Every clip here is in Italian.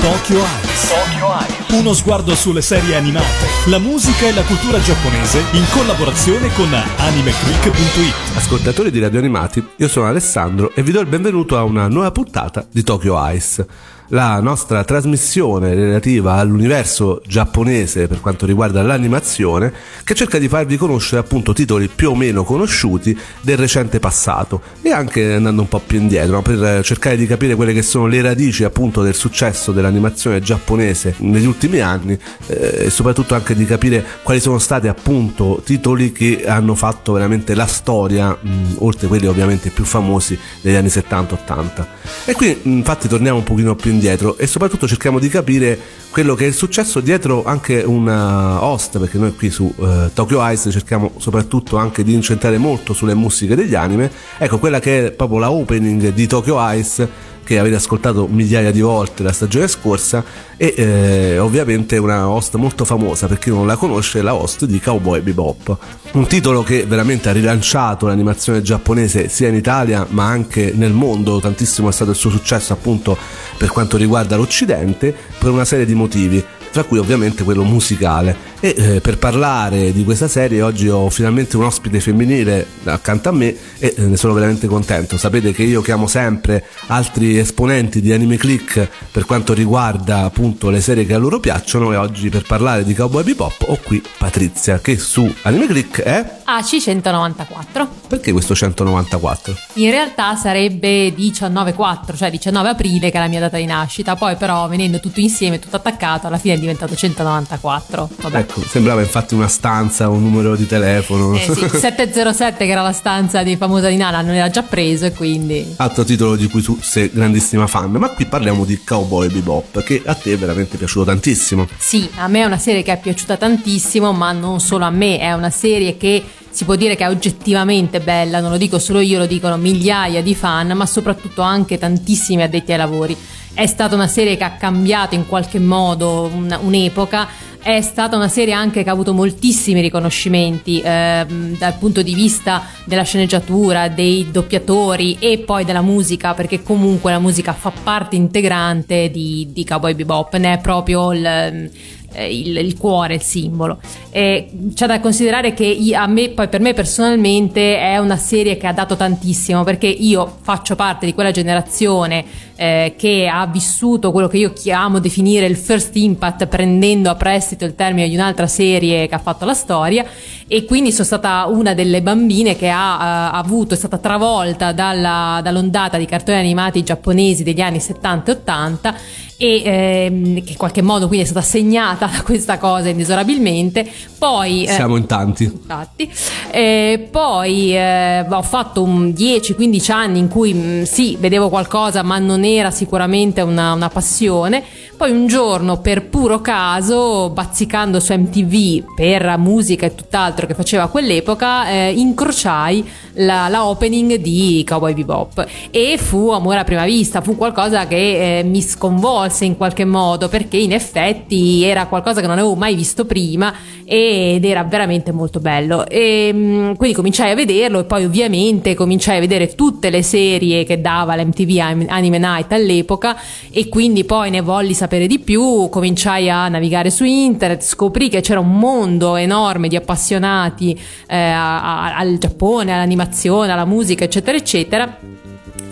Tokyo Eyes. Uno sguardo sulle serie animate, la musica e la cultura giapponese in collaborazione con animeclick.it. Ascoltatori di Radio Animati, io sono Alessandro e vi do il benvenuto a una nuova puntata di Tokyo Ice la nostra trasmissione relativa all'universo giapponese per quanto riguarda l'animazione che cerca di farvi conoscere appunto titoli più o meno conosciuti del recente passato. E anche andando un po' più indietro per cercare di capire quelle che sono le radici appunto del successo dell'animazione giapponese negli ultimi anni eh, e soprattutto anche di capire quali sono stati appunto titoli che hanno fatto veramente la storia mh, oltre quelli ovviamente più famosi degli anni 70-80 e qui infatti torniamo un pochino più indietro indietro e soprattutto cerchiamo di capire quello che è successo dietro anche una host perché noi qui su uh, Tokyo Ice cerchiamo soprattutto anche di incentrare molto sulle musiche degli anime. Ecco quella che è proprio la opening di Tokyo Ice che avete ascoltato migliaia di volte la stagione scorsa e eh, ovviamente una host molto famosa per chi non la conosce la host di Cowboy Bebop. Un titolo che veramente ha rilanciato l'animazione giapponese sia in Italia ma anche nel mondo. Tantissimo è stato il suo successo appunto per quanto riguarda l'Occidente per una serie di motivi tra cui ovviamente quello musicale. E eh, per parlare di questa serie oggi ho finalmente un ospite femminile accanto a me e eh, ne sono veramente contento. Sapete che io chiamo sempre altri esponenti di Anime Click per quanto riguarda appunto le serie che a loro piacciono e oggi per parlare di Cowboy Bebop ho qui Patrizia che su Anime Click è AC194. Perché questo 194? In realtà sarebbe 19-4, cioè 19 aprile che è la mia data di nascita, poi però venendo tutto insieme, tutto attaccato, alla fine diventato 194. Vabbè. Ecco, sembrava infatti una stanza, un numero di telefono. Eh sì, 707 che era la stanza di famosa di Nana, non era già preso e quindi... Altro titolo di cui tu sei grandissima fan, ma qui parliamo di Cowboy Bebop, che a te è veramente piaciuto tantissimo. Sì, a me è una serie che è piaciuta tantissimo, ma non solo a me, è una serie che si può dire che è oggettivamente bella, non lo dico solo io, lo dicono migliaia di fan, ma soprattutto anche tantissimi addetti ai lavori. È stata una serie che ha cambiato in qualche modo un'epoca, è stata una serie anche che ha avuto moltissimi riconoscimenti eh, dal punto di vista della sceneggiatura, dei doppiatori e poi della musica, perché comunque la musica fa parte integrante di, di Cowboy Bebop, ne è proprio il eh, il, il, cuore, il simbolo. E c'è da considerare che a me, poi per me personalmente è una serie che ha dato tantissimo perché io faccio parte di quella generazione eh, che ha vissuto quello che io chiamo definire il first impact prendendo a prestito il termine di un'altra serie che ha fatto la storia e quindi sono stata una delle bambine che ha uh, avuto, è stata travolta dalla, dall'ondata di cartoni animati giapponesi degli anni 70 e 80 e ehm, che in qualche modo quindi è stata segnata da questa cosa inesorabilmente. Poi, eh, Siamo in tanti. Infatti. Eh, poi eh, ho fatto 10-15 anni in cui mh, mm, sì, vedevo qualcosa, ma non era sicuramente una, una, passione. Poi un giorno, per puro caso, bazzicando su MTV per musica e tutt'altro che faceva quell'epoca, eh, incrociai la, la, opening di Cowboy Bebop. E fu amore a prima vista, fu qualcosa che eh, mi sconvolse in qualche modo perché in effetti era qualcosa che non avevo mai visto prima ed era veramente molto bello. E mm, quindi cominciai a vederlo e poi ovviamente cominciai a vedere tutte le serie che dava l'MTV Anime Night all'epoca e quindi poi ne volli sapere di più, cominciai a navigare su internet, scoprì che c'era un mondo enorme di appassionati eh, al Giappone, all'animazione, alla musica, eccetera, eccetera.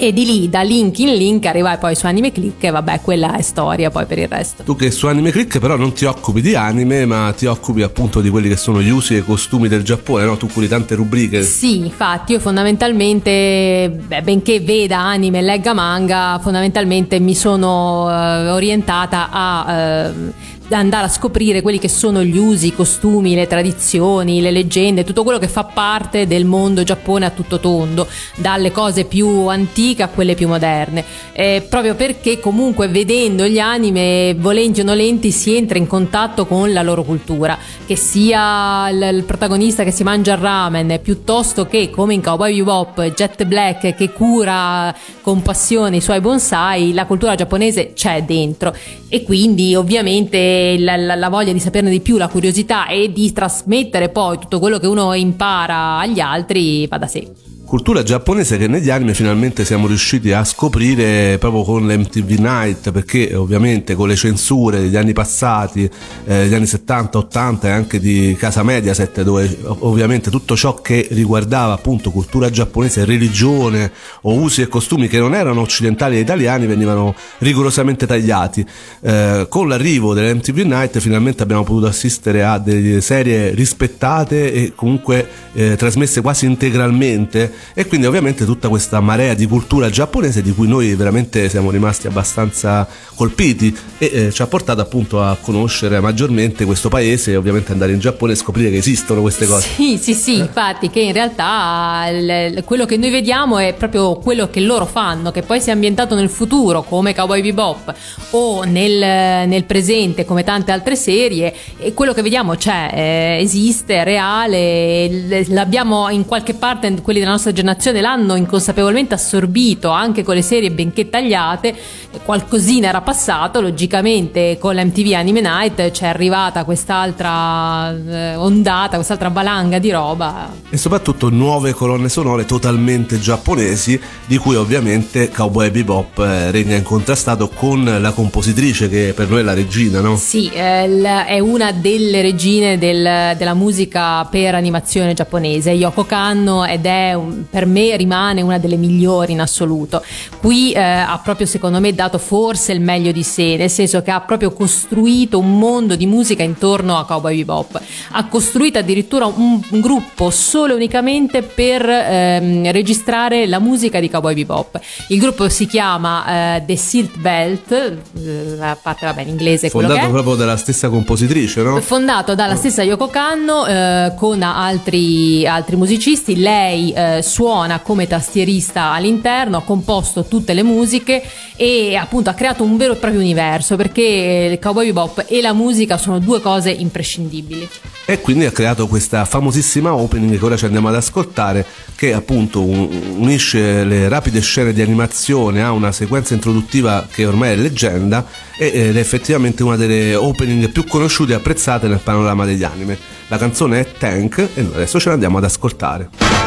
E di lì, da link in link, arrivai poi su Anime Click e vabbè, quella è storia poi per il resto. Tu che su Anime Click però non ti occupi di anime, ma ti occupi appunto di quelli che sono gli usi e i costumi del Giappone, no? Tu curi tante rubriche. Sì, infatti io fondamentalmente, beh, benché veda anime e legga manga, fondamentalmente mi sono uh, orientata a... Uh, andare a scoprire quelli che sono gli usi, i costumi, le tradizioni, le leggende, tutto quello che fa parte del mondo Giappone a tutto tondo, dalle cose più antiche a quelle più moderne. Eh, proprio perché comunque vedendo gli anime, volenti o nolenti, si entra in contatto con la loro cultura, che sia il, il protagonista che si mangia il ramen, piuttosto che come in Cowboy Bebop, Jet Black che cura con passione i suoi bonsai, la cultura giapponese c'è dentro e quindi ovviamente la, la, la, voglia di saperne di più, la curiosità e di trasmettere poi tutto quello che uno impara agli altri va da sé. Cultura giapponese che negli anime finalmente siamo riusciti a scoprire proprio con l'MTV Night perché ovviamente con le censure degli anni passati, eh, degli anni 70, 80 e anche di Casa Mediaset dove ovviamente tutto ciò che riguardava appunto cultura giapponese, religione o usi e costumi che non erano occidentali e italiani venivano rigorosamente tagliati. Eh, con l'arrivo dell'MTV Night finalmente abbiamo potuto assistere a delle serie rispettate e comunque eh, trasmesse quasi integralmente e quindi ovviamente tutta questa marea di cultura giapponese di cui noi veramente siamo rimasti abbastanza colpiti e eh, ci ha portato appunto a conoscere maggiormente questo paese e ovviamente andare in Giappone e scoprire che esistono queste cose. Sì, sì, sì, infatti che in realtà il, quello che noi vediamo è proprio quello che loro fanno, che poi sia ambientato nel futuro come Cowboy Bebop o nel, nel presente come tante altre serie e quello che vediamo c'è, eh, esiste, è reale, l'abbiamo in qualche parte, quelli della nostra nostra generazione l'hanno inconsapevolmente assorbito anche con le serie benché tagliate, qualcosina era passato, logicamente con l'MTV Anime Night c'è arrivata quest'altra eh, ondata, quest'altra valanga di roba. E soprattutto nuove colonne sonore totalmente giapponesi, di cui ovviamente Cowboy Bebop eh, regna incontrastato con la compositrice che per noi è la regina, no? Sì, è una delle regine del, della musica per animazione giapponese, Yoko Kanno, ed è un, per me rimane una delle migliori in assoluto. Qui eh, ha proprio secondo me dato forse il meglio di sé, nel senso che ha proprio costruito un mondo di musica intorno a Cowboy Bebop. Ha costruito addirittura un, un gruppo solo e unicamente per ehm, registrare la musica di Cowboy Bebop. Il gruppo si chiama eh, The Silt Belt, eh, a parte vabbè in inglese Fondato proprio dalla stessa compositrice, no? Fondato dalla stessa Yoko Kanno eh, con altri, altri musicisti. Lei eh, suona come tastierista all'interno, ha composto tutte le musiche e appunto ha creato un vero e proprio universo perché il cowboy bebop e la musica sono due cose imprescindibili. E quindi ha creato questa famosissima opening che ora ci andiamo ad ascoltare che appunto unisce le rapide scene di animazione a una sequenza introduttiva che ormai è leggenda ed è effettivamente una delle opening più conosciute e apprezzate nel panorama degli anime. La canzone è Tank e noi adesso ce l'andiamo ad ascoltare.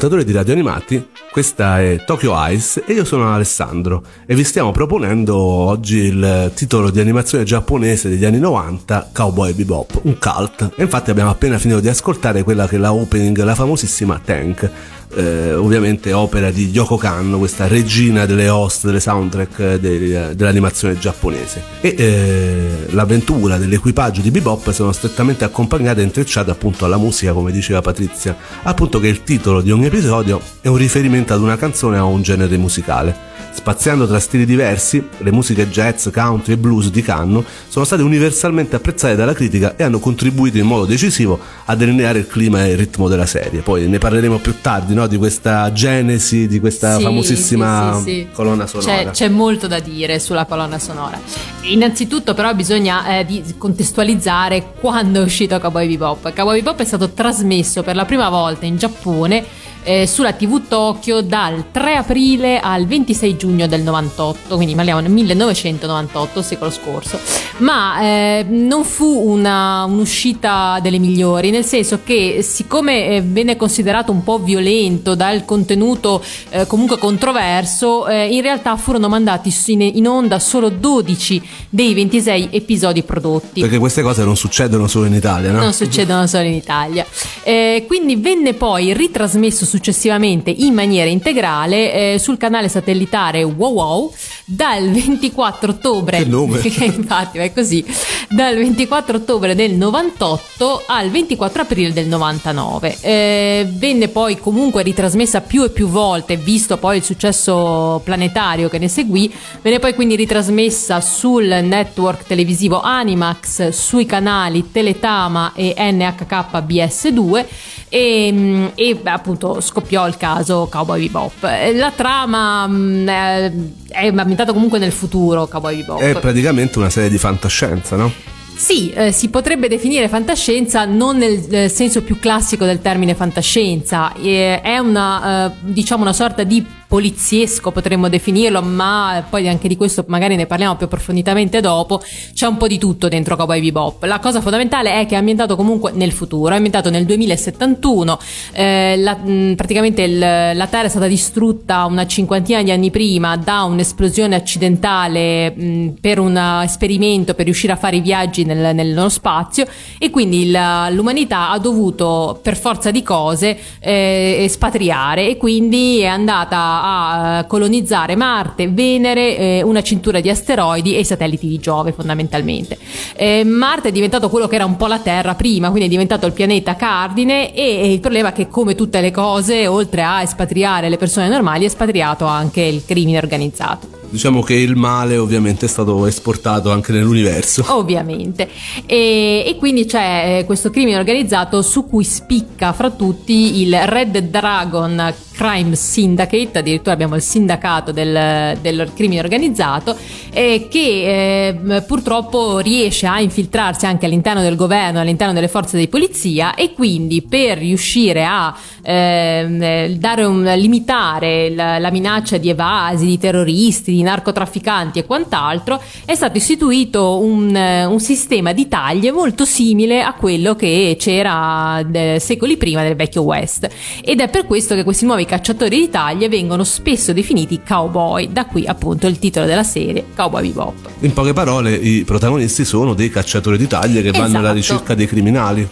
Ascoltatori di Radio Animati, questa è Tokyo Ice e io sono Alessandro e vi stiamo proponendo oggi il titolo di animazione giapponese degli anni 90, Cowboy Bebop, un cult. E infatti abbiamo appena finito di ascoltare quella che è la opening, la famosissima Tank eh, ovviamente opera di Yoko Kanno, questa regina delle host, delle soundtrack de, dell'animazione giapponese. E eh, l'avventura dell'equipaggio di Bebop sono strettamente accompagnate e intrecciate appunto alla musica, come diceva Patrizia, appunto che il titolo di ogni episodio è un riferimento ad una canzone o a un genere musicale. Spaziando tra stili diversi, le musiche jazz, country e blues di Kanno sono state universalmente apprezzate dalla critica e hanno contribuito in modo decisivo a delineare il clima e il ritmo della serie. Poi ne parleremo più tardi, no? di questa genesi, di questa sì, famosissima sì, sì, colonna sonora. C'è, c'è, molto da dire sulla colonna sonora. Innanzitutto però bisogna eh, contestualizzare quando è uscito Cowboy Bebop. Cowboy Bebop è stato trasmesso per la prima volta in Giappone eh, sulla TV Tokyo dal 3 aprile al 26 giugno del 98, quindi parliamo del 1998, secolo scorso. Ma eh, non fu una, un'uscita delle migliori, nel senso che siccome eh, venne considerato un po' violento dal contenuto eh, comunque controverso, eh, in realtà furono mandati in, in onda solo 12 dei 26 episodi prodotti. Perché queste cose non succedono solo in Italia, no? Non succedono solo in Italia. Eh, quindi venne poi ritrasmesso successivamente in maniera integrale eh, sul canale satellitare Wow Wow dal 24 ottobre. Che nome! Infatti è così. Dal 24 ottobre del 98 al 24 aprile del 99. Eh, venne poi comunque ritrasmessa più e più volte, visto poi il successo planetario che ne seguì. Venne poi quindi ritrasmessa sul network televisivo Animax, sui canali Teletama e NHK BS2 e, mm, e appunto scoppiò il caso Cowboy Bebop. La trama mm, è ambientata comunque nel futuro, Cowboy Bebop. È praticamente una serie di fantascienza, no? Sì, eh, si potrebbe definire fantascienza non nel, nel, senso più classico del termine fantascienza, eh, è una, eh, diciamo una sorta di poliziesco potremmo definirlo, ma poi anche di questo magari ne parliamo più approfonditamente dopo, c'è un po' di tutto dentro Cowboy Bebop. La cosa fondamentale è che è ambientato comunque nel futuro, è ambientato nel 2071, eh, la, mh, praticamente il, la Terra è stata distrutta una cinquantina di anni prima da un'esplosione accidentale mh, per un esperimento per riuscire a fare i viaggi nel, nello spazio. E quindi la, l'umanità ha dovuto per forza di cose eh, espatriare. E quindi è andata a colonizzare Marte, Venere, eh, una cintura di asteroidi e i satelliti di Giove fondamentalmente. Eh, Marte è diventato quello che era un po' la Terra prima, quindi è diventato il pianeta cardine e, e il problema è che come tutte le cose, oltre a espatriare le persone normali, è espatriato anche il crimine organizzato diciamo che il male ovviamente è stato esportato anche nell'universo. Ovviamente. E, e, quindi c'è eh, questo crimine organizzato su cui spicca fra tutti il Red Dragon Crime Syndicate, addirittura abbiamo il sindacato del, del crimine organizzato, eh, che eh, purtroppo riesce a infiltrarsi anche all'interno del governo, all'interno delle forze di polizia e quindi per riuscire a eh, dare un, limitare la, la minaccia di evasi, di terroristi, di narcotrafficanti e quant'altro, è stato istituito un, un sistema di taglie molto simile a quello che c'era eh, secoli prima del vecchio West. Ed è per questo che questi nuovi cacciatori di taglie vengono spesso definiti cowboy, da qui appunto il titolo della serie, Cowboy Bebop. In poche parole, i protagonisti sono dei cacciatori di taglie che esatto. vanno alla esatto. ricerca dei criminali.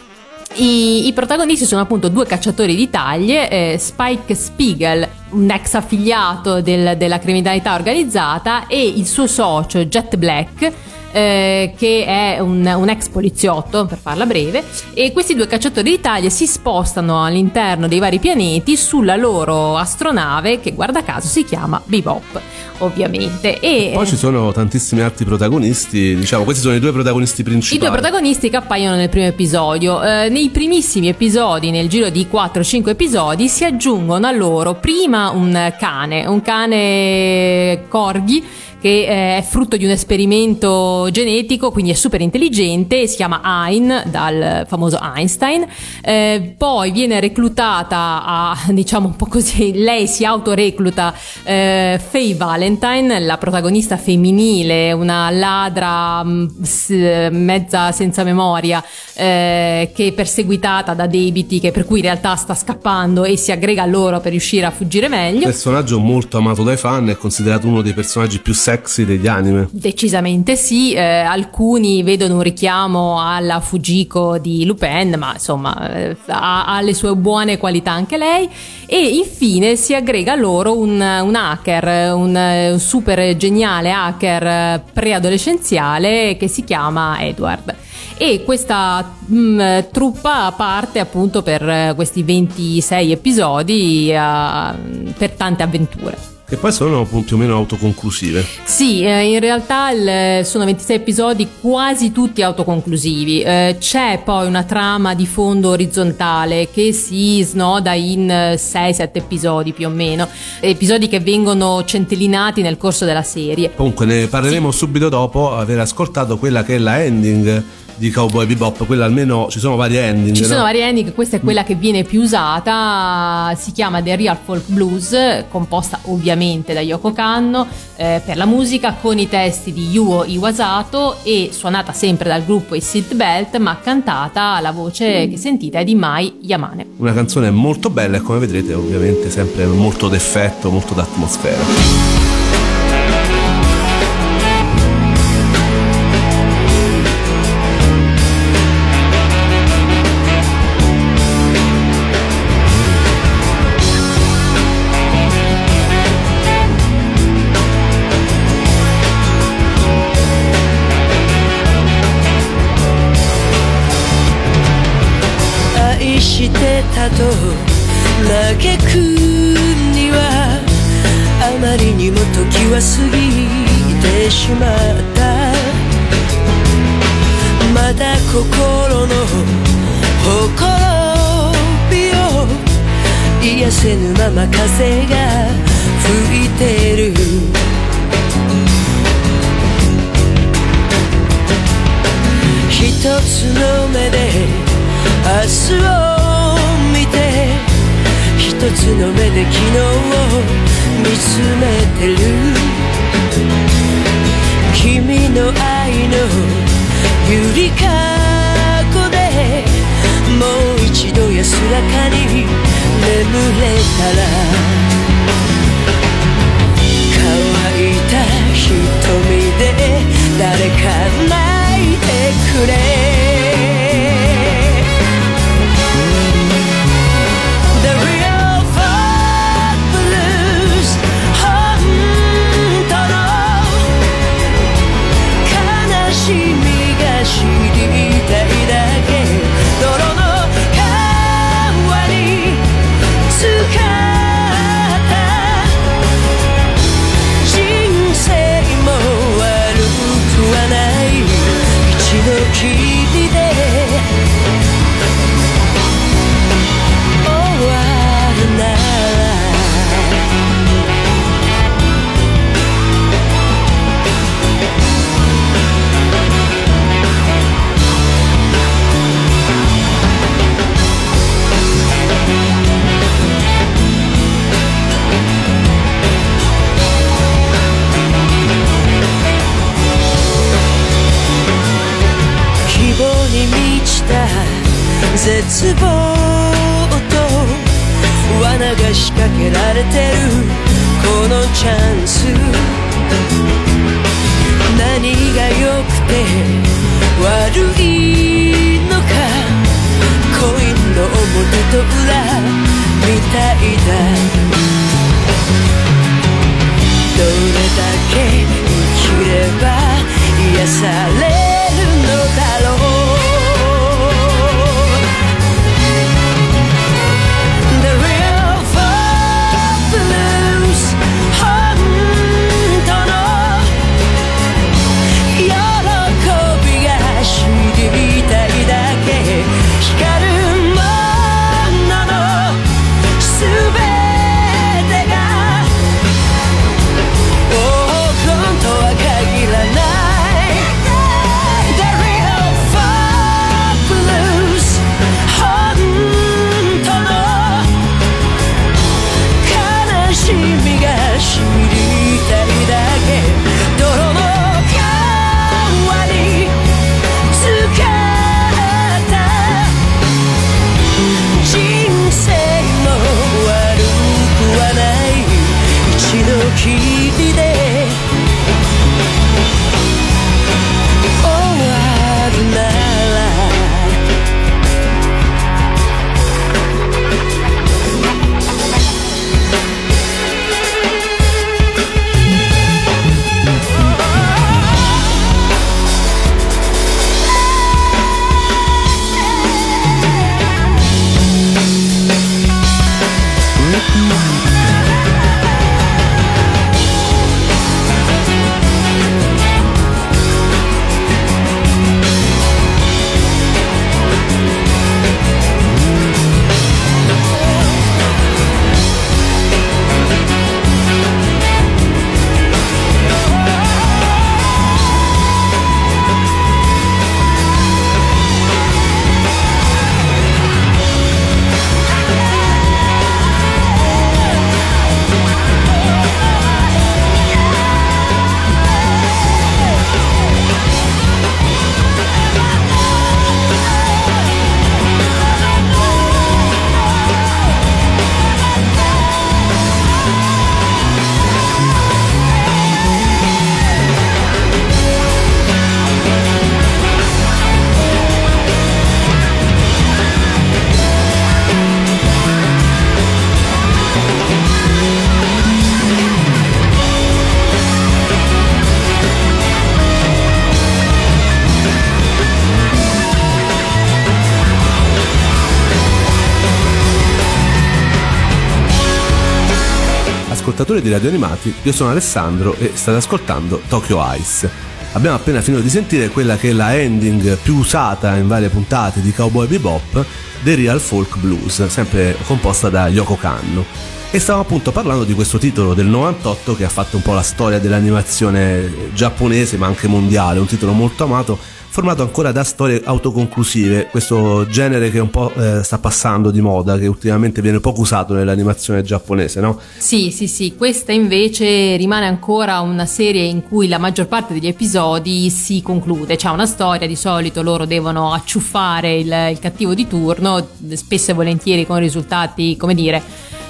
I, I, protagonisti sono appunto due cacciatori di taglie, eh, Spike Spiegel, un ex affiliato del, della criminalità organizzata, e il suo socio Jet Black, eh, che è un, un, ex poliziotto, per farla breve, e questi due cacciatori di taglie si spostano all'interno dei vari pianeti sulla loro astronave che guarda caso si chiama Bebop, ovviamente. E, poi ci sono tantissimi altri protagonisti, diciamo, questi sono i due protagonisti principali. I due protagonisti che appaiono nel primo episodio. Eh, nei primissimi episodi, nel giro di 4-5 episodi, si aggiungono a loro prima un cane, un cane corgi che eh, è frutto di un esperimento genetico, quindi è super intelligente, si chiama Ein, dal famoso Einstein. Eh, poi viene reclutata a, diciamo un po' così, lei si autorecluta eh, Faye Valentine, la protagonista femminile, una ladra mh, mm, mezza senza memoria, eh, che è perseguitata da debiti, che per cui in realtà sta scappando e si aggrega a loro per riuscire a fuggire meglio. Personaggio molto amato dai fan, è considerato uno dei personaggi più sexy degli anime. Decisamente sì, eh, alcuni vedono un richiamo alla Fujiko di Lupin, ma insomma eh, ha, ha, le sue buone qualità anche lei. E infine si aggrega loro un, un hacker, un, un super geniale hacker preadolescenziale che si chiama Edward e questa mh, mm, truppa parte appunto per questi 26 episodi uh, per tante avventure. Che poi sono più o meno autoconclusive. Sì, eh, in realtà il, sono 26 episodi quasi tutti autoconclusivi. Eh, c'è poi una trama di fondo orizzontale che si snoda in 6-7 episodi più o meno, episodi che vengono centellinati nel corso della serie. Comunque ne parleremo sì. subito dopo aver ascoltato quella che è la ending di Cowboy Bebop, quella almeno ci sono varie ending. Ci no? sono varie ending, questa è quella che viene più usata, si chiama The Real Folk Blues, composta ovviamente da Yoko Kanno eh, per la musica con i testi di Yuo Iwasato e suonata sempre dal gruppo i Seat Belt, ma cantata la voce mm. che sentite è di Mai Yamane. Una canzone molto bella e come vedrete ovviamente sempre molto d'effetto, molto d'atmosfera. Ascoltatori di Radio Animati, io sono Alessandro e state ascoltando Tokyo Ice. Abbiamo appena finito di sentire quella che è la ending più usata in varie puntate di Cowboy Bebop, The Real Folk Blues, sempre composta da Yoko Kanno. E stavamo appunto parlando di questo titolo del 98 che ha fatto un po' la storia dell'animazione giapponese ma anche mondiale, un titolo molto amato formato ancora da storie autoconclusive, questo genere che un po' eh, sta passando di moda, che ultimamente viene poco usato nell'animazione giapponese, no? Sì, sì, sì, questa invece rimane ancora una serie in cui la maggior parte degli episodi si conclude, c'è una storia, di solito loro devono acciuffare il, il cattivo di turno, spesso e volentieri con risultati, come dire,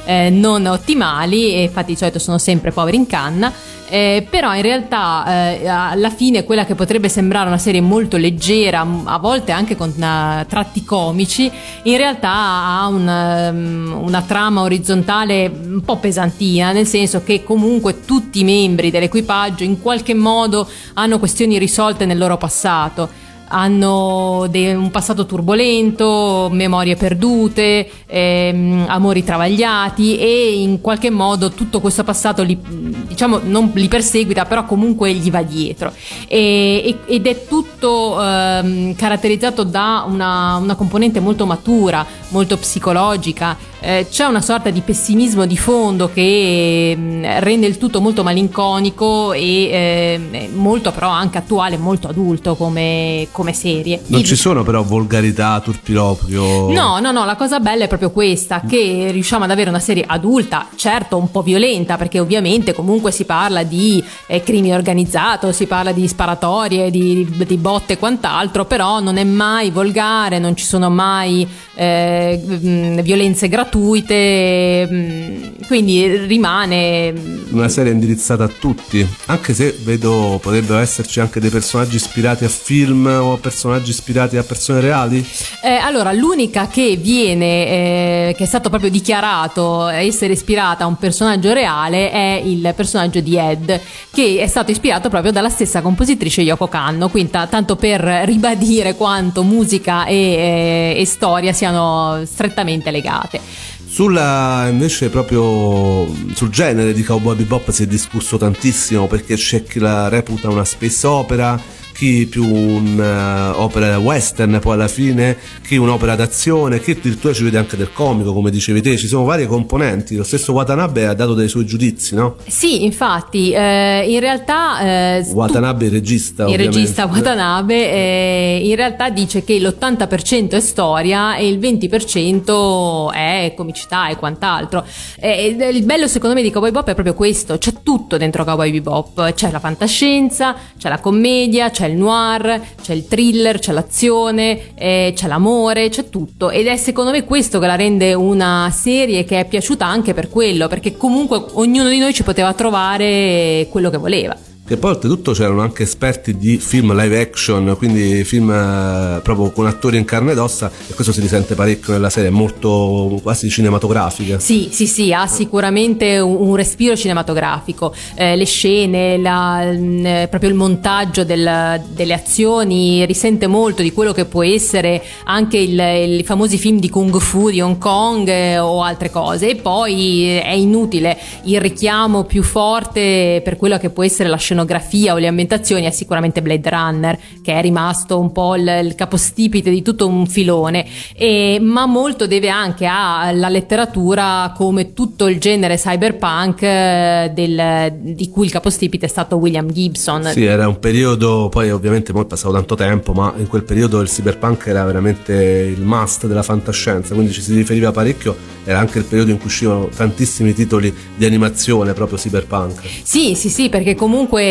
eh, non ottimali e infatti di solito sono sempre poveri in canna eh, però in realtà eh, alla fine quella che potrebbe sembrare una serie molto leggera, a volte anche con uh, tratti comici, in realtà ha una, um, una trama orizzontale un po' pesantina, nel senso che comunque tutti i membri dell'equipaggio in qualche modo hanno questioni risolte nel loro passato hanno de- un passato turbolento, memorie perdute, ehm, amori travagliati e in qualche modo tutto questo passato li, diciamo non li perseguita, però comunque gli va dietro. E, ed è tutto ehm, caratterizzato da una, una componente molto matura, molto psicologica eh, c'è una sorta di pessimismo di fondo che mh, mm, rende il tutto molto malinconico e eh, molto però anche attuale, molto adulto come, come serie. Non ci sono però volgarità, turpiloquio. No, no, no, la cosa bella è proprio questa, che riusciamo ad avere una serie adulta, certo un po' violenta, perché ovviamente comunque si parla di eh, crimine organizzato, si parla di sparatorie, di, di botte e quant'altro, però non è mai volgare, non ci sono mai eh, mm, violenze gratuite gratuite, mm, quindi rimane una serie indirizzata a tutti, anche se vedo potrebbero esserci anche dei personaggi ispirati a film o personaggi ispirati a persone reali. Eh, allora, l'unica che viene, eh, che è stato proprio dichiarato essere ispirata a un personaggio reale è il personaggio di Ed, che è stato ispirato proprio dalla stessa compositrice Yoko Kanno, quindi t- tanto per ribadire quanto musica e, e, e storia siano strettamente legate. Sulla invece proprio sul genere di Cowboy Bebop si è discusso tantissimo perché c'è chi la reputa una space opera chi più un'opera uh, western poi alla fine, chi un'opera d'azione, chi addirittura ci vede anche del comico come dicevi te, ci sono varie componenti, lo stesso Watanabe ha dato dei suoi giudizi, no? Sì, infatti, eh, in realtà... Eh, Watanabe il regista. Il ovviamente. regista Watanabe eh, in realtà dice che l'80% è storia e il 20% è comicità e quant'altro. Eh, il bello secondo me di Cowboy Bebop è proprio questo, c'è tutto dentro Cowboy Bebop, c'è la fantascienza, c'è la commedia, c'è il noir, c'è il thriller, c'è l'azione, eh, c'è l'amore, c'è tutto. Ed è secondo me questo che la rende una serie che è piaciuta anche per quello, perché comunque ognuno di noi ci poteva trovare quello che voleva che poi oltretutto c'erano anche esperti di film live action, quindi film eh, proprio con attori in carne ed ossa e questo si risente parecchio nella serie, è molto quasi cinematografica. Sì, sì, sì, ha sicuramente un, respiro cinematografico, eh, le scene, la, mm, eh, proprio il montaggio del, delle azioni risente molto di quello che può essere anche il, i famosi film di Kung Fu di Hong Kong eh, o altre cose. E poi eh, è inutile. Il richiamo più forte per quello che può essere la scena scenografia o le ambientazioni è sicuramente Blade Runner, che è rimasto un po' il, il capostipite di tutto un filone, e, ma molto deve anche alla letteratura come tutto il genere cyberpunk eh, del, di cui il capostipite è stato William Gibson. Sì, era un periodo, poi ovviamente poi è passato tanto tempo, ma in quel periodo il cyberpunk era veramente il must della fantascienza, quindi ci si riferiva parecchio, era anche il periodo in cui uscivano tantissimi titoli di animazione proprio cyberpunk. Sì, sì, sì, perché comunque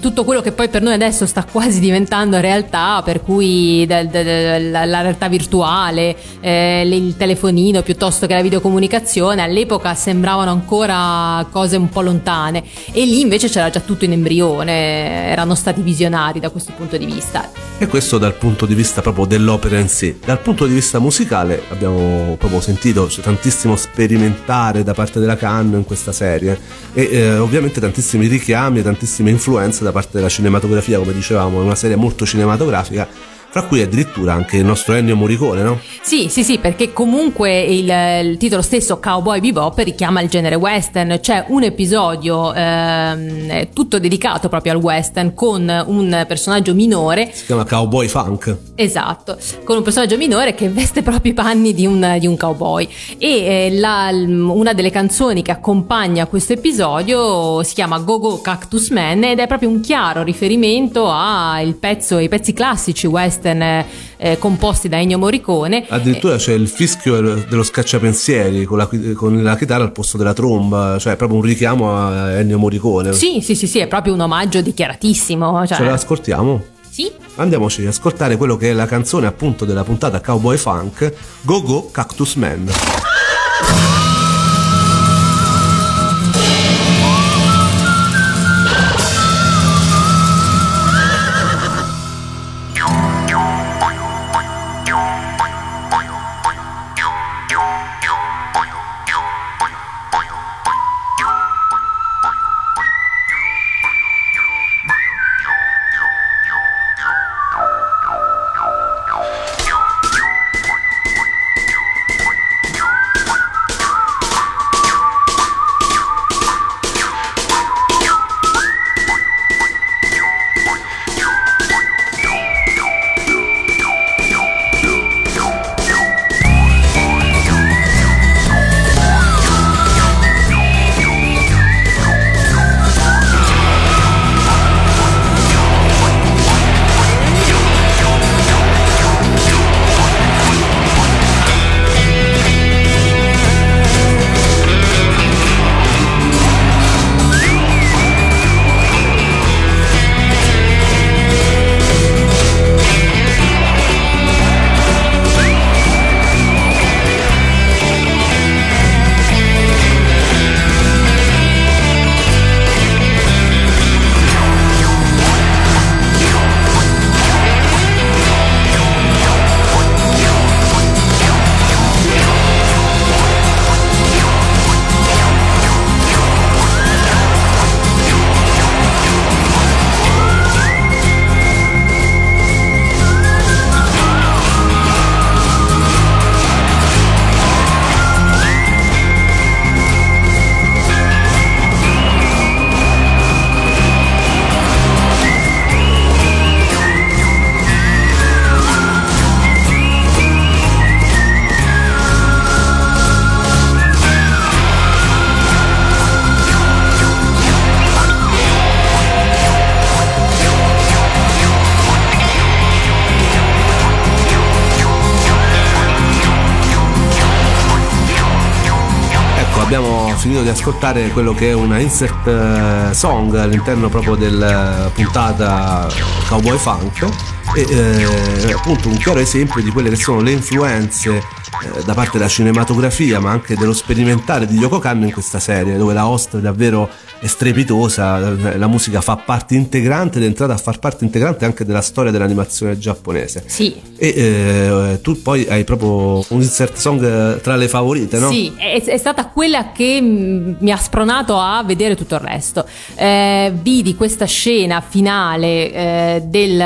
tutto quello che poi per noi adesso sta quasi diventando realtà, per cui da, da, da, la, realtà virtuale, eh, il telefonino piuttosto che la videocomunicazione, all'epoca sembravano ancora cose un po' lontane e lì invece c'era già tutto in embrione, erano stati visionari da questo punto di vista. E questo dal punto di vista proprio dell'opera in sé. Dal punto di vista musicale abbiamo proprio sentito c'è tantissimo sperimentare da parte della Cannes in questa serie e eh, ovviamente tantissimi richiami, tantissime influenze da parte della cinematografia, come dicevamo, è una serie molto cinematografica fra cui addirittura anche il nostro Ennio Morricone, no? Sì, sì, sì, perché comunque il, il titolo stesso Cowboy Bebop richiama il genere western, c'è un episodio ehm, tutto dedicato proprio al western con un personaggio minore. Si chiama Cowboy Funk. Esatto, con un personaggio minore che veste proprio i panni di un, di un cowboy e eh, la, una delle canzoni che accompagna questo episodio si chiama Go Go Cactus Man ed è proprio un chiaro riferimento ai pezzi classici western eh, composti da Ennio Morricone. Addirittura eh, c'è il fischio dello scacciapensieri con la, con la, chitarra al posto della tromba, cioè è proprio un richiamo a Ennio Morricone. Sì, sì, sì, sì è proprio un omaggio dichiaratissimo. Cioè... Ce l'ascoltiamo? Sì. Andiamoci ad ascoltare quello che è la canzone appunto della puntata Cowboy Funk, Go Go Cactus Man. Finito di ascoltare quello che è una insert eh, song all'interno proprio della puntata Cowboy Funk e eh, appunto un chiaro esempio di quelle che sono le influenze eh, da parte della cinematografia ma anche dello sperimentare di Yoko Kanno in questa serie dove la host è davvero è strepitosa, la musica fa parte integrante ed è entrata a far parte integrante anche della storia dell'animazione giapponese. Sì. E eh, tu poi hai proprio un insert song tra le favorite, no? Sì, è, è stata quella che mi ha spronato a vedere tutto il resto. Eh, vidi questa scena finale eh, del,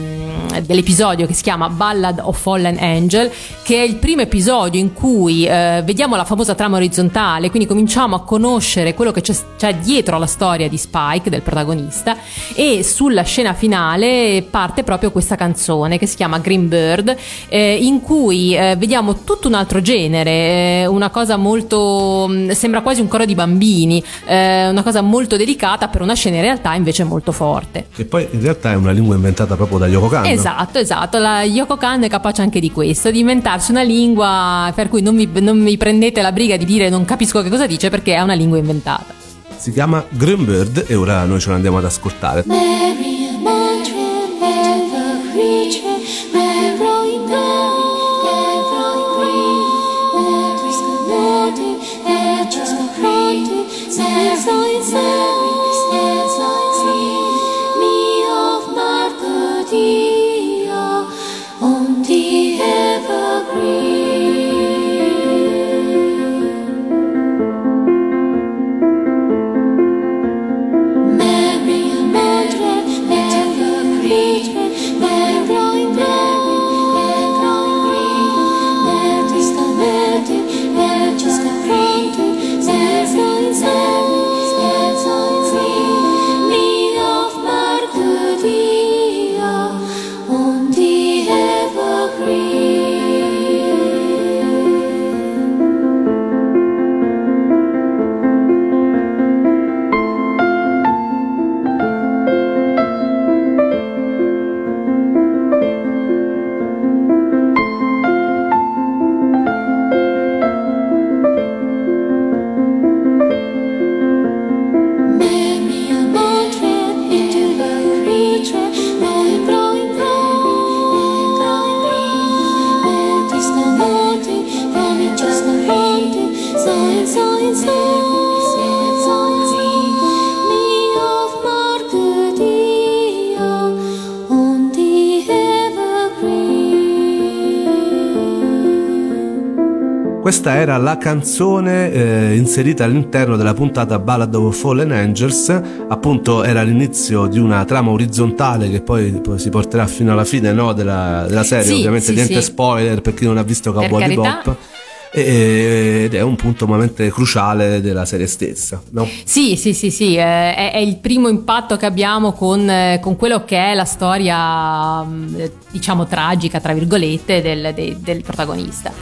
um, dell'episodio che si chiama Ballad of Fallen Angel, che è il primo episodio in cui eh, vediamo la famosa trama orizzontale, quindi cominciamo a conoscere quello che c'è, c'è dietro alla storia di Spike, del protagonista, e sulla scena finale parte proprio questa canzone che si chiama Green Bird, eh, in cui eh, vediamo tutto un altro genere, eh, una cosa molto. Mm, sembra quasi un coro di bambini, eh, una cosa molto delicata per una scena in realtà invece molto forte. Che poi in realtà è una lingua inventata proprio da Yoko Kanno. Esatto, esatto. La Yoko Kanno è capace anche di questo, di inventarsi una lingua per cui non mi, non mi prendete la briga di dire non capisco che cosa dice perché è una lingua inventata si chiama Greenbird e ora noi ce l'andiamo ad ascoltare. Mary. Questa era la canzone eh, inserita all'interno della puntata Ballad of Fallen Angels, appunto era l'inizio di una trama orizzontale che poi, poi si porterà fino alla fine no, della, della, serie, sì, ovviamente sì, niente sì. spoiler per chi non ha visto Cowboy Bebop ed è un punto veramente cruciale della serie stessa. No? Sì, sì, sì, sì, è, è, il primo impatto che abbiamo con, con, quello che è la storia, mm, diciamo, tragica, tra virgolette, del, del, del protagonista.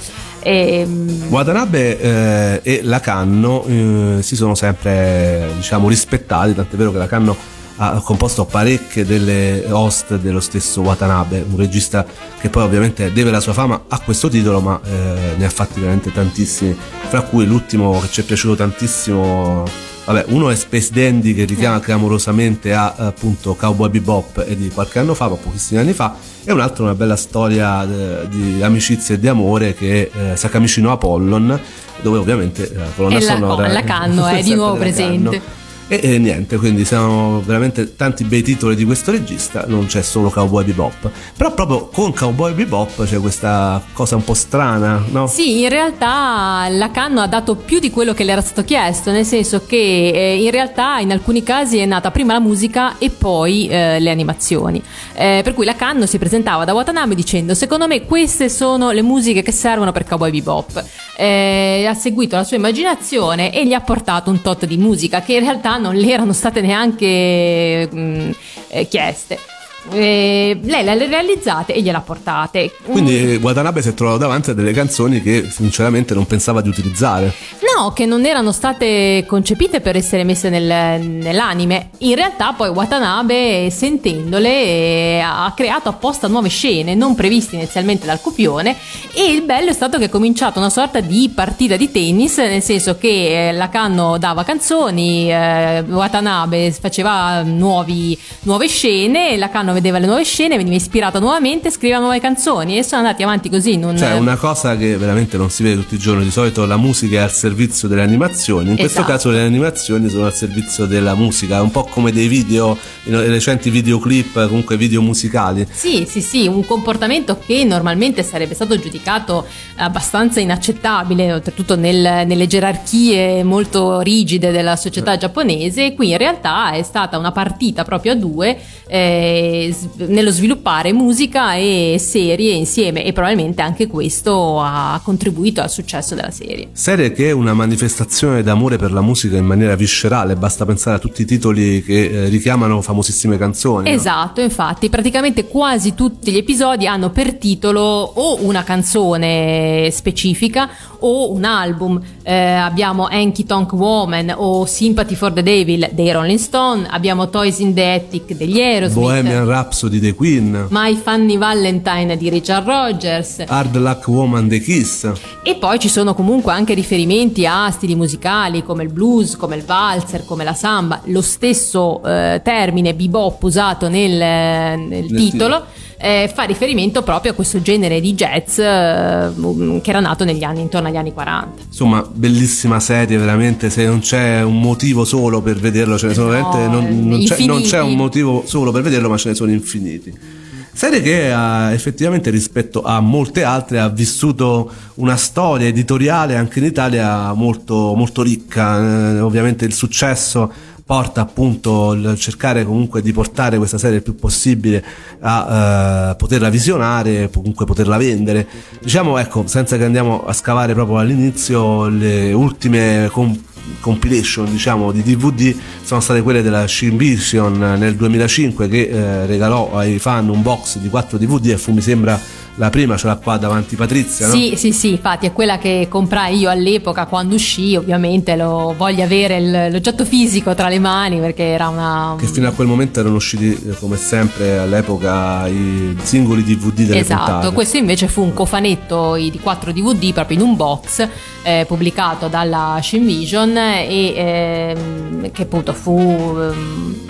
E... Ehm, Watanabe eh, e Lacanno eh, si sono sempre diciamo, rispettati, tant'è vero che Lacanno ha composto parecchie delle host dello stesso Watanabe, un regista che poi ovviamente deve la sua fama a questo titolo, ma eh, ne ha fatti veramente tantissimi, fra cui l'ultimo che ci è piaciuto tantissimo Vabbè, uno è Space Dandy che richiama clamorosamente a appunto Cowboy Bebop e di qualche anno fa, ma pochissimi anni fa, e un altro una bella storia eh, di amicizia e di amore che è eh, Sakamishino Apollon, dove ovviamente la colonna e sonora la canno è di nuovo presente. E, e, niente, quindi siamo veramente tanti bei titoli di questo regista, non c'è solo Cowboy Bebop. Però proprio con Cowboy Bebop c'è questa cosa un po' strana, no? Sì, in realtà Lacanno ha dato più di quello che le era stato chiesto, nel senso che eh, in realtà in alcuni casi è nata prima la musica e poi eh, le animazioni. Eh, per cui Lacanno si presentava da Watanabe dicendo secondo me queste sono le musiche che servono per Cowboy Bebop. Eh, ha seguito la sua immaginazione e gli ha portato un tot di musica che in realtà non le erano state neanche mh, mm, eh, chieste. E lei le ha realizzate e gliele ha portate. Quindi Watanabe si è trovato davanti a delle canzoni che sinceramente non pensava di utilizzare. No, che non erano state concepite per essere messe nel, nell'anime. In realtà poi Watanabe, sentendole, ha creato apposta nuove scene non previste inizialmente dal copione e il bello è stato che è cominciato una sorta di partita di tennis, nel senso che eh, Lacanno dava canzoni, eh, Watanabe faceva nuovi, nuove scene, Lacanno vedeva le nuove scene, veniva ispirato nuovamente, scriveva nuove canzoni e sono andati avanti così. Non... Cioè una cosa che veramente non si vede tutti i giorni, di solito la musica è al servizio servizio delle animazioni, in questo esatto. caso le animazioni sono al servizio della musica, un po' come dei video, recenti videoclip, comunque video musicali. Sì, sì, sì, un comportamento che normalmente sarebbe stato giudicato abbastanza inaccettabile, oltretutto nel, nelle gerarchie molto rigide della società giapponese, qui in realtà è stata una partita proprio a due eh, nello sviluppare musica e serie insieme e probabilmente anche questo ha contribuito al successo della serie. Serie che è una manifestazione d'amore per la musica in maniera viscerale, basta pensare a tutti i titoli che eh, richiamano famosissime canzoni. Esatto, no? infatti praticamente quasi tutti gli episodi hanno per titolo o una canzone specifica o un album. Eh, abbiamo Anki Tonk Woman o Sympathy for the Devil dei Rolling Stone, abbiamo Toys in the Attic degli Aerosmith, Bohemian Rhapsody dei Queen, My Funny Valentine di Richard Rogers, Hard Luck Woman dei Kiss. E poi ci sono comunque anche riferimenti a stili musicali come il blues, come il valzer, come la samba, lo stesso eh, termine bebop usato nel, nel, titolo. Eh, fa riferimento proprio a questo genere di jazz eh, che era nato negli anni, intorno agli anni 40. Insomma, bellissima serie, veramente. Se non c'è un motivo solo per vederlo, ce ne sono no, veramente. Non, non, c'è, non c'è un motivo solo per vederlo, ma ce ne sono infiniti. Serie che ha, effettivamente rispetto a molte altre ha vissuto una storia editoriale anche in Italia molto, molto ricca. Eh, ovviamente il successo porta appunto il cercare comunque di portare questa serie il più possibile a eh, poterla visionare, comunque poterla vendere. Diciamo ecco, senza che andiamo a scavare proprio all'inizio, le ultime comp- compilation diciamo di DVD sono state quelle della Shin Vision nel 2005 che eh, regalò ai fan un box di 4 DVD e fu mi sembra la prima ce l'ha qua davanti Patrizia, no? Sì, sì, sì, infatti è quella che comprai io all'epoca quando uscì, ovviamente lo voglio avere l'oggetto fisico tra le mani perché era una... Che fino a quel momento erano usciti eh, come sempre all'epoca i singoli DVD delle Esatto, puntate. questo invece fu un cofanetto di 4 DVD proprio in un box eh, pubblicato dalla Shinvision e eh, che appunto fu eh,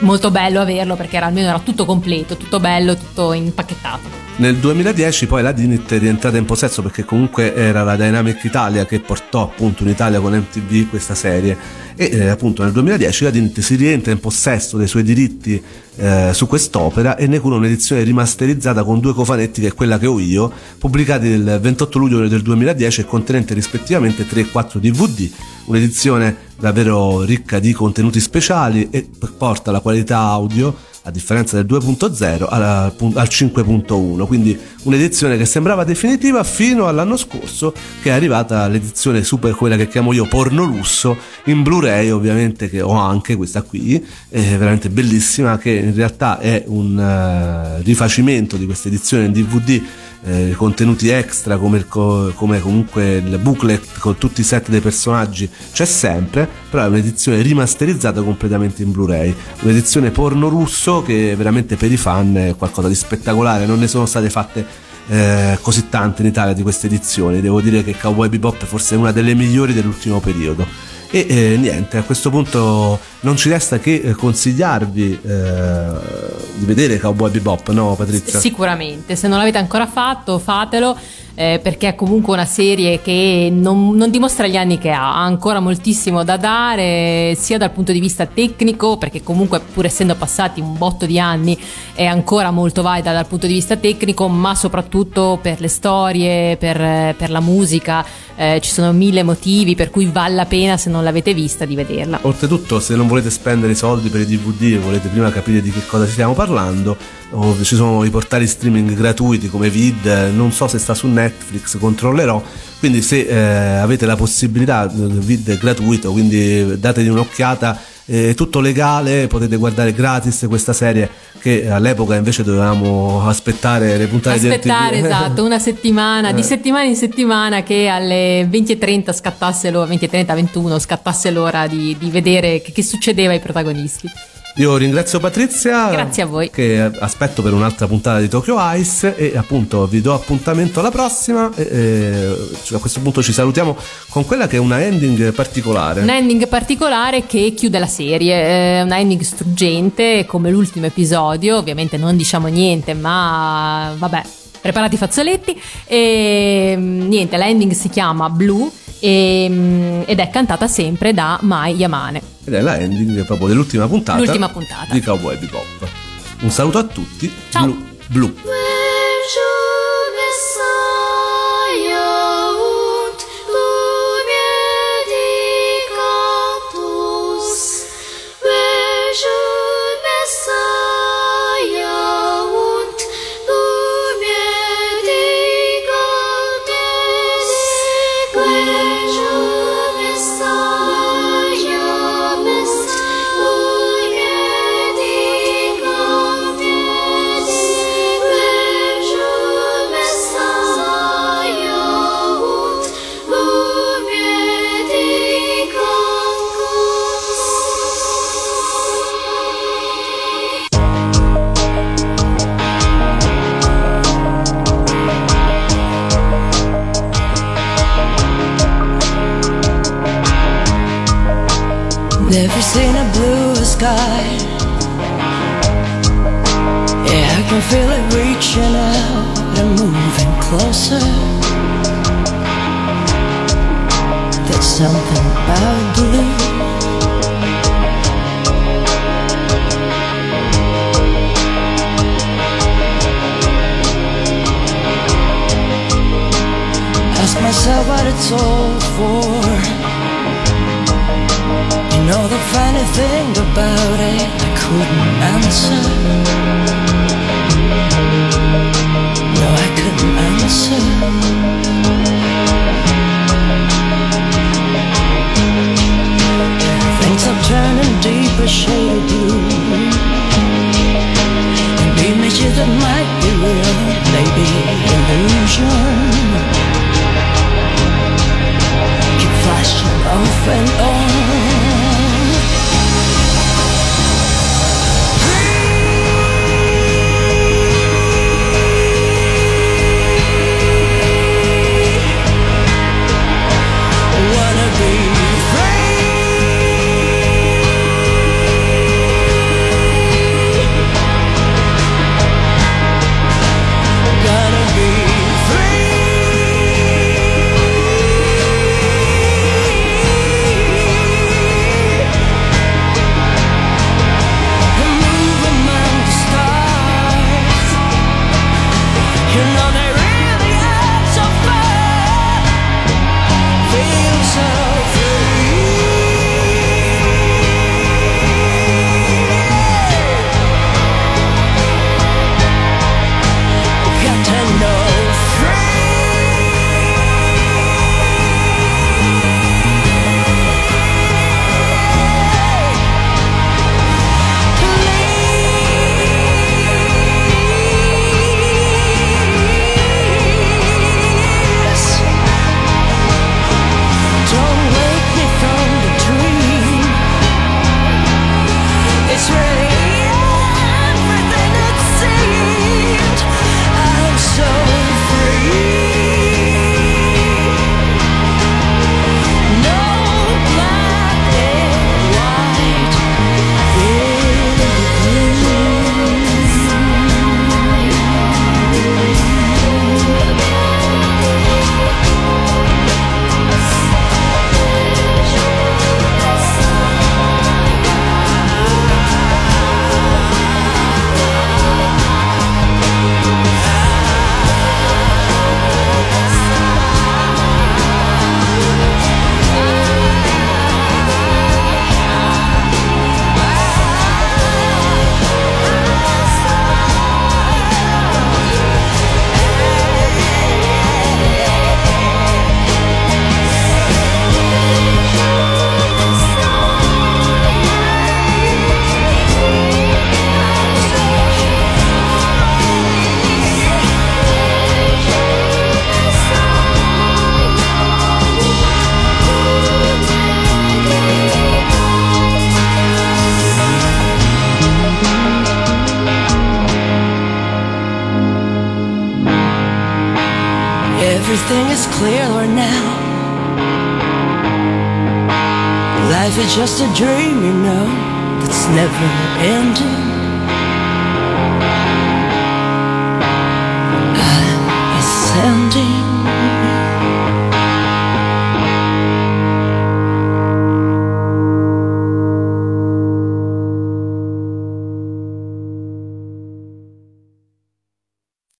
molto bello averlo perché era, almeno era tutto completo, tutto bello, tutto impacchettato. Nel 2010 poi la Dinit è rientrata in possesso perché comunque era la Dynamic Italia che portò appunto in Italia con MTV questa serie. E eh, appunto nel 2010 la Dinit si rientra in possesso dei suoi diritti eh, su quest'opera e ne cura un'edizione rimasterizzata con due cofanetti che è quella che ho io pubblicati il 28 luglio del 2010 e contenente rispettivamente 3 e 4 DVD un'edizione davvero ricca di contenuti speciali e porta la qualità audio a differenza del 2.0 al, al 5.1 quindi un'edizione che sembrava definitiva fino all'anno scorso che è arrivata l'edizione super quella che chiamo io porno lusso in Blu-ray ovviamente che ho anche questa qui. È veramente bellissima che in realtà è un uh, rifacimento di questa edizione in DVD eh, contenuti extra come, il, come, comunque il booklet con tutti i set dei personaggi c'è sempre però è un'edizione rimasterizzata completamente in Blu-ray. Un'edizione porno russo che veramente per i fan è qualcosa di spettacolare. Non ne sono state fatte eh, così tante in Italia di queste edizioni. Devo dire che Cowboy Bebop forse è una delle migliori dell'ultimo periodo. E eh, niente, a questo punto non ci resta che eh, consigliarvi eh, di vedere Cowboy Bebop, no Patrizia? Sicuramente, se non l'avete ancora fatto fatelo eh, perché è comunque una serie che non, non, dimostra gli anni che ha, ha ancora moltissimo da dare sia dal punto di vista tecnico perché comunque pur essendo passati un botto di anni è ancora molto valida dal punto di vista tecnico ma soprattutto per le storie, per, per la musica, eh, ci sono mille motivi per cui vale la pena se non l'avete vista di vederla. Oltretutto se non volete spendere soldi per i DVD e volete prima capire di che cosa stiamo parlando ci sono i portali streaming gratuiti come Vid, non so se sta su Netflix, controllerò. Quindi se eh, avete la possibilità, Vid è gratuito, quindi dategli un'occhiata, è tutto legale, potete guardare gratis questa serie che all'epoca invece dovevamo aspettare le puntate aspettare, di Aspettare, esatto, una settimana, eh. di settimana in settimana che alle 20.30 scattasse l'ora, 20.30, 21 scattasse l'ora di, di vedere che, che succedeva ai protagonisti. Io ringrazio Patrizia. Grazie a voi. Che aspetto per un'altra puntata di Tokyo Ice e appunto vi do appuntamento alla prossima. E, e a questo punto ci salutiamo con quella che è una ending particolare. Una ending particolare che chiude la serie. Una ending struggente come l'ultimo episodio. Ovviamente non diciamo niente, ma vabbè, preparati i fazzoletti. E niente, la ending si chiama Blue e, ed è cantata sempre da Mai Yamane. Ed è la ending proprio dell'ultima puntata, L'ultima puntata. di Cowboy Bebop. Un saluto a tutti. Ciao. Blue. Blue. Sky. Yeah, I can feel it reaching out and moving closer. There's something about blue. Ask myself what it's all for know the funny thing about it, I couldn't answer. No, I couldn't answer. Things are turning deeper shade of blue. And images that might be real, maybe illusion. Keep flashing off and on.